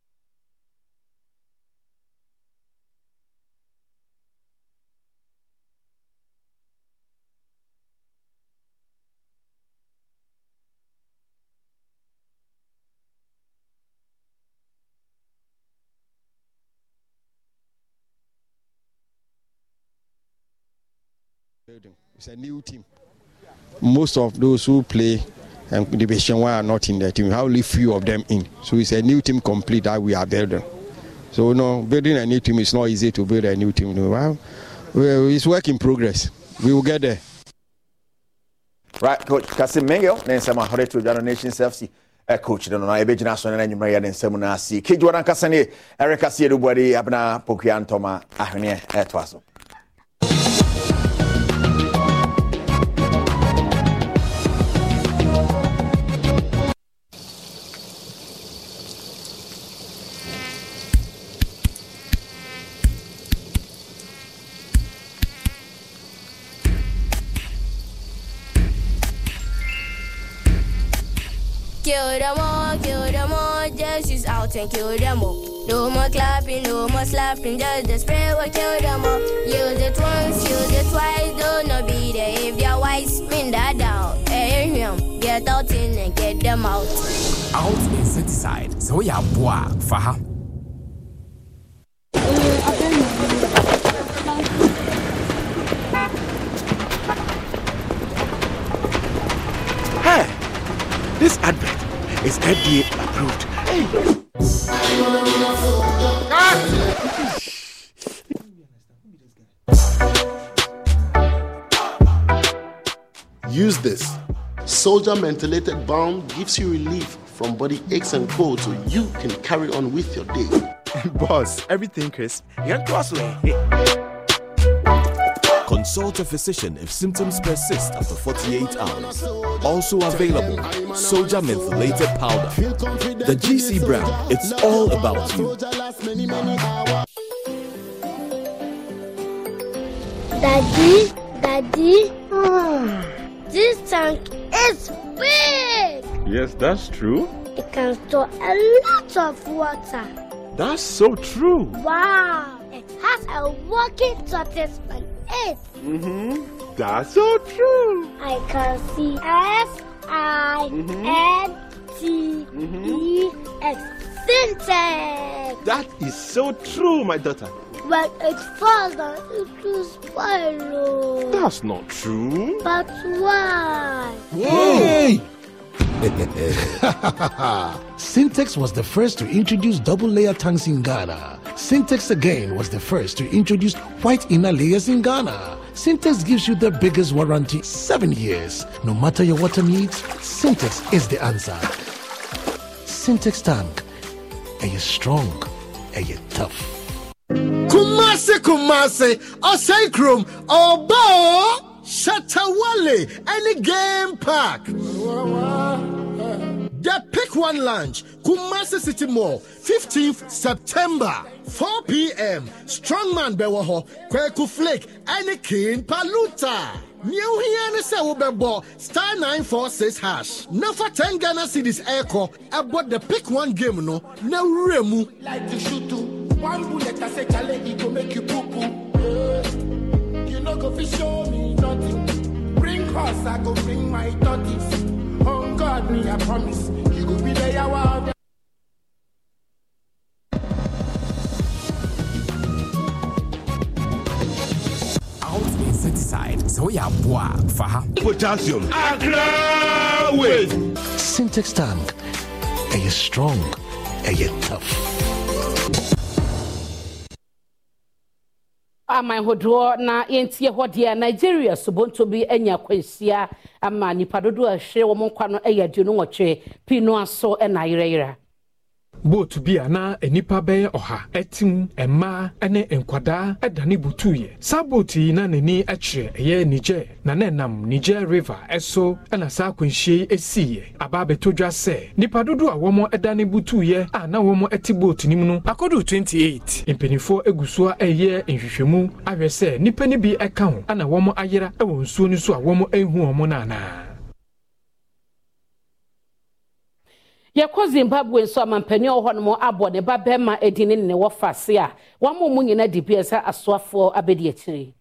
It's a new team. Most of those who play and Division One are not in the team. How only few of them in. So it's a new team complete that we are building. So no, building a new team is not easy to build a new team. No, well, it's work in progress. We will get there. right coach kasim mingle ne nsɛm a to dwa no nations fc eh, coach no no na yɛbɛgyina so no no anwummerɛ yɛ ne nsɛm no ase kegye no ankasa ne ɛreka seɛ de buade abena pokua ahweneɛ ɛtoa so Kill them all, kill them all, just is out and kill them all. No more clapping, no more slapping, just the spray will kill them all. Use it once, use it twice, do not be there if they're wise. Spin that down, hey him, get out in and get them out. out insecticide sɛ woyɛ aboa a fa ha Hey, this advert is FDA approved. Hey. Use this Soldier Mentholated Balm gives you relief from body aches and colds so you can carry on with your day. Boss, everything crisp. Get cross Consult a physician if symptoms persist after 48 hours. Also available, Soldier Mentholated Powder. The GC brand, it's all about you. Daddy, Daddy, ah, this tank is big. Yes, that's true. It can store a lot of water. That's so true. Wow, it has a working tortoise on it. Mm-hmm. That's so true. I can see F I N T E X Syntex. That is so true, my daughter. When it falls down, it will spoil. oh. That's not true. But why? Hey! Syntex was the first to introduce double layer tanks in Ghana. Syntex again was the first to introduce white inner layers in Ghana. Syntex gives you the biggest warranty, seven years. No matter your water needs, Syntex is the answer. Syntex tank. Are you strong? Are you tough? Kumasi Kumasi, Osei Krum, Obo, Shatta Wale, any game park. The Pick One Lunch, Kumasi City Mall, 15th September, 4 p.m. Strongman Bewaho, Kweku Flake, any King Paluta. New here ne sɛ wobɛbɔ star 946 hash na fa 10 ghana cities ɛkɔ ɛbɔ the pick one game no na wura mu Like shoot to one bullet, I say, Charlie, it go make you poo poo. You know, go fi show me nothing. Bring horse, I go bring my tortoise. On God, me, I promise. You go be there, wow. Out insecticide. So yeah, boy, faha. Potassium. Syntex tank. Are you strong? Are you tough? Aman hodoɔ na yɛntie hɔ deɛ nigeria sobonto bi anya akwanhyia ama nipa dodoɔ a ɛhwere wɔn nkwa no yɛ aduonu nwɔtwe pii no aso na ayerɛyerɛ. Boat bi a na nnipa bɛyɛ ɔha ɛte mu mmaa ne nkwadaa ɛdane butuiɛ. Saa boat yi na n'ani kyerɛ ɛyɛ niger. Na na ɛnam niger river ɛso ɛna saa akwanhyia yi esiiɛ. Aba abɛtɔ dwa sɛ nnipa dodoɔ a wɔn ɛdane butuiɛ a na wɔn ɛte boat no mu no akɔdo 28 mpanimfoɔ egu so a ɛyɛ nhwehwɛmu. Ahwɛ sɛ nnipa no bi ɛka ho ɛna wɔn ayera ɛwɔ nsuo no so a wɔn ehu wɔn no anaa yɛkɔ zimbabwe nso amampanin wɔ hɔnom abɔ ne ba bɛrima edi ne ne wɔfa ase a wɔn a wɔn nyinaa sɛ asoafoɔ abɛdi akyire.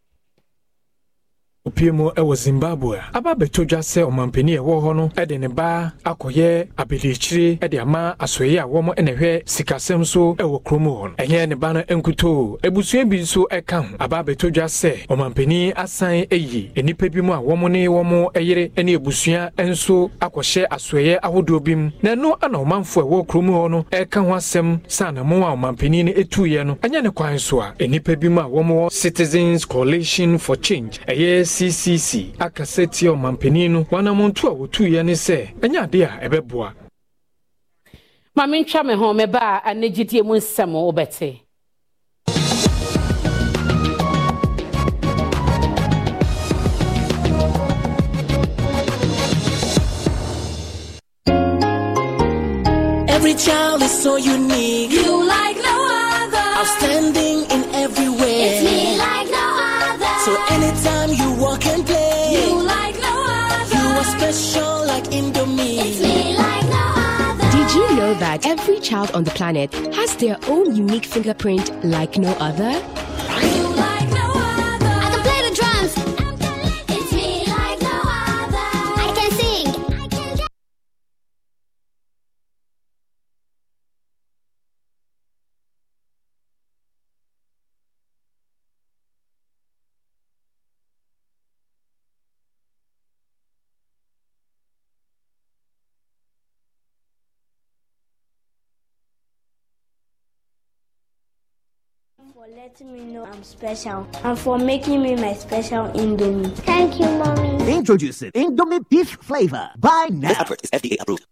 Opie mu wɔ zimbabwe a aba abɛtɔ dwa sɛ ɔmampanin ɛwɔ hɔ no de ne ba akɔyɛ abediakyire de ama asɔeɛ a wɔn na ɛhwɛ sikasɛm so wɔ kurom hɔ no. Ɛnyɛ ne ba no nkutoo abusua bi nso ka ho. Aba abɛtɔ dwa sɛ ɔmampanin asan ayi nnipa bi mu a wɔn ne wɔn yere ne abusua nso akɔhyɛ asɔeɛ ahodoɔ bi mu. Na ɛno ana ɔmanfoɔ a ɛwɔ kurom hɔ no ɛka ho asɛm sa anamo a ɔmampanin no ɛtuiɛ no. Ɛnyɛ ne kwan so a nnipa bi mu a wɔn wɔ citizens coalition for change ɛyɛ ccc akasa tia ɔmampanin no wanamonto a wɔtuiɛ ne sɛ ɛnyɛ ade a ɛbɛboa maame ntwa me ho meba a anagyidie mu nsɛm wobɛte Every child is so unique. You like no other. Outstanding every child on the planet has their own unique fingerprint like no other. Letting me know I'm special and for making me my special Indomie. Thank you, mommy. Introducing Indomie Beef Flavor. Buy now. This advert is FDA approved.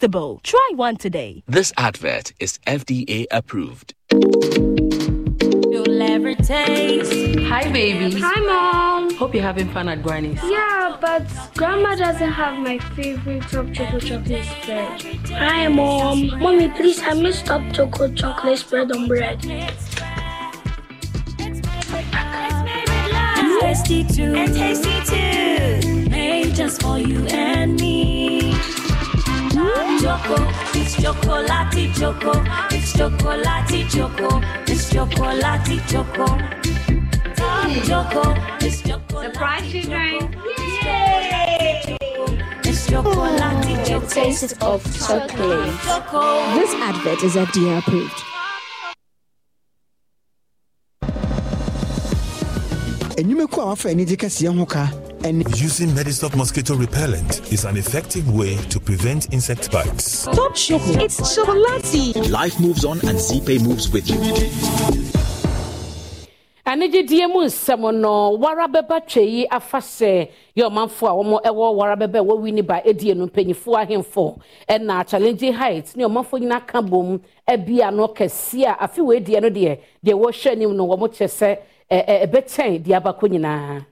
Irresistible. Try one today. This advert is FDA approved. You'll ever taste. Hi, babies. Hi, Mom. Hope you're having fun at Granny's. Yeah, but Grandma doesn't have my favorite top chocolate chocolate spread. Hi, Mom. Mommy, please, I missed top chocolate chocolate spread on bread. Tasty too. And tasty too. Made just for you and me. Choco, it's chocolati choco. It's chocolati choco. It's chocolati choco. Top choco. It's chocolati Surprise children. Yay! It's chocolati choco. Taste of chocolate. Choco. This advert is FDA approved. enyimako a wafa anigye kɛseɛ ho ka ɛne Using Medistop mosquito repellent is an effective way to prevent insect bites. Stop Choco. It's chocolati. Life moves on and Zeepay moves with you. anegyedie mu nsɛm no wara bɛba twa yi afa sɛ yɛ ɔmanfo a wɔn ɛwɔ wara bɛbɛ wɔwi ne ba edie no mpanyinfoɔ ahemfo ɛna challenge heights ne ɔmanfo nyinaa ka bom ɛbi ano kɛseɛ a afi wɔ edie no deɛ deɛ wɔhyɛ anim no wɔn kyɛ sɛ ɛɛ ɛbɛkyɛn deɛ abakɔ nyinaa.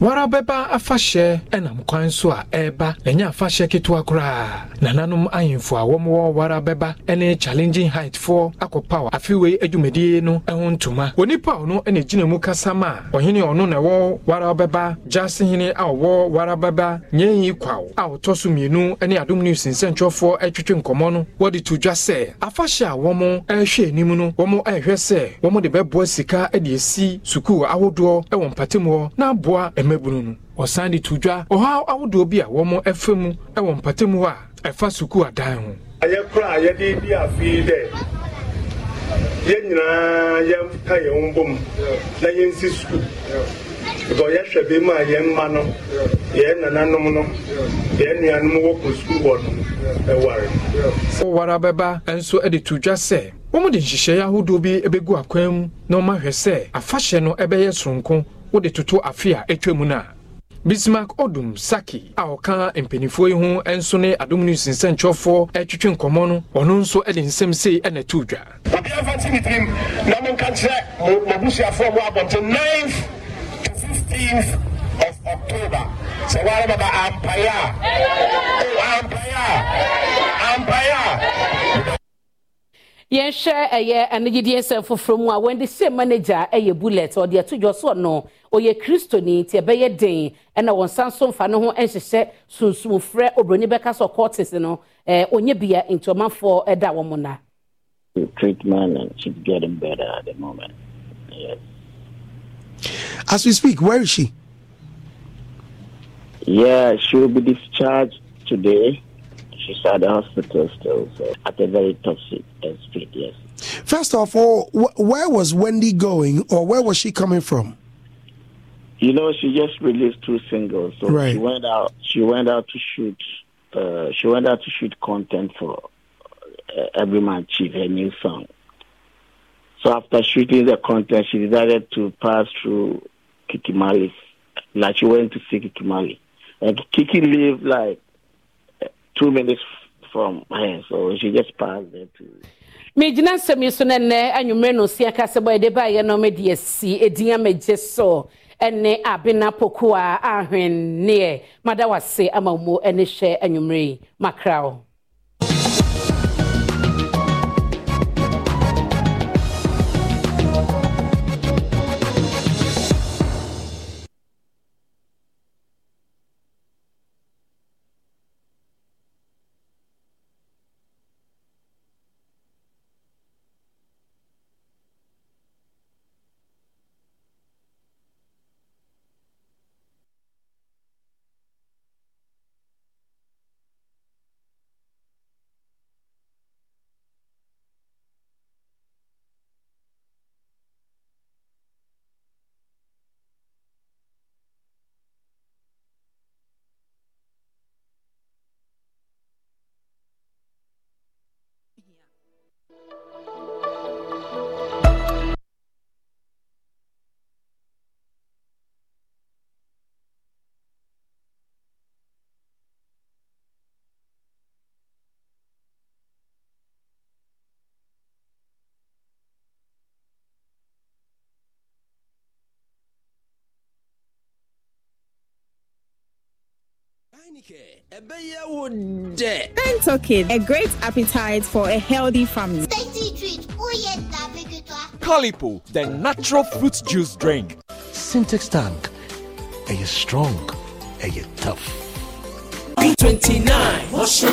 Wara bɛba afahyɛ ɛnam kwan so a ɛreba. Ɛnyɛ afahyɛ ketewa koraa. Nananom ahemfo a wɔmwɔ wara bɛba ne challenging height foɔ akɔpaw afeiwei adwumadie no ho ntoma. Onipa a ɔno na gyina mu kasa a ɔhene ɔno na ɛwɔ wara bɛba gyasehene a ɔwɔ wara bɛba nyɛnyi kwaw a ɔtɔ so mmienu ne adom news nsɛnkyerɛfoɔ atwitwe nkɔmmɔ no wɔde to dwa sɛ afahyɛ a wɔn ɛrehwɛ anim no wɔn ɛrehwɛ sɛ wɔn bɛboa sika de asi sukuu ahodoɔ wɔ mpatamu hɔ na aboa mmabunu no ɔsan de to dwa ɔhaw ahodoɔ bi a wɔn ɛfa mu wɔ mpatamu hɔ a ɛfa sukuu adan ho. Ayɛ kora a yɛde di afei dɛ yɛn nyinaa yɛmka yɛn ho bom na yɛnsi sukuu. Because yɛhwɛ bi mu a yɛn mma no yɛn nananom no yɛn nuanom wɔkɔ sukuu hɔ no ɛware. Wɔwara bɛba nso de to dwa sɛ wɔn de nhyehyɛeɛ ahodoɔ bi bɛgu akwan mu na wɔn ahwɛ sɛ afahyɛ no bɛyɛ soronko wode toto afe a atwa mu no a bismark odum saki a ɔka mpanimfoɔ yi ho nso ne adom news nsɛnkyerɛfoɔ atwitwe nkɔmmɔ no ɔno nso de nsɛm sei ɛna to dwa. Obiara fa ti ne tirim na monka kyerɛ mabusuafoɔ mo abɔnten 9th to 15th of october. Sɛ ware baba ampaeɛ a. Ampaeɛ a yɛnhwɛ ɛyɛ anegyedie nsɛm foforɔ mu a wɔde se manager ɛyɛ bullet ɔde ato dwa so no ɔyɛ kristoni nti ɛbɛyɛ den ɛna wɔn nsa nso mfa ne ho nhyehyɛ sunsumfrɛ obroni bɛka sɛ cortis no ɛɛ onye bia nti ɔmanfoɔ ɛda eh, wɔn na. treatment and she's getting better at the moment. Yes. As we speak, where is she? Yeah, she'll be discharged today. She's at the hospital still, so at a very toxic state, yes. First of all, wh- where was Wendy going or where was she coming from? You know, she just released two singles, so Right. she went out. She went out to shoot. Uh, she went out to shoot content for uh, Every Man Chief, her new song. So after shooting the content, she decided to pass through Kiki Marley. Like she went to see Kiki Marley, and Kiki lived like two minutes from her, so she just passed there to. megyina nsɛm yi so no nnɛ anwummerɛ no osia ka sɛ bɔ ɛde baayɛ no mede asi ɛdin amagye so ɛne abena poko ahwenneɛ mada wase ama mu ne hyɛ anwummerɛ yi makra Pentokin, a great appetite for a healthy family. Calipo, the natural fruit juice drink. Syntex tank. Are you strong? Are you tough? B29, what's your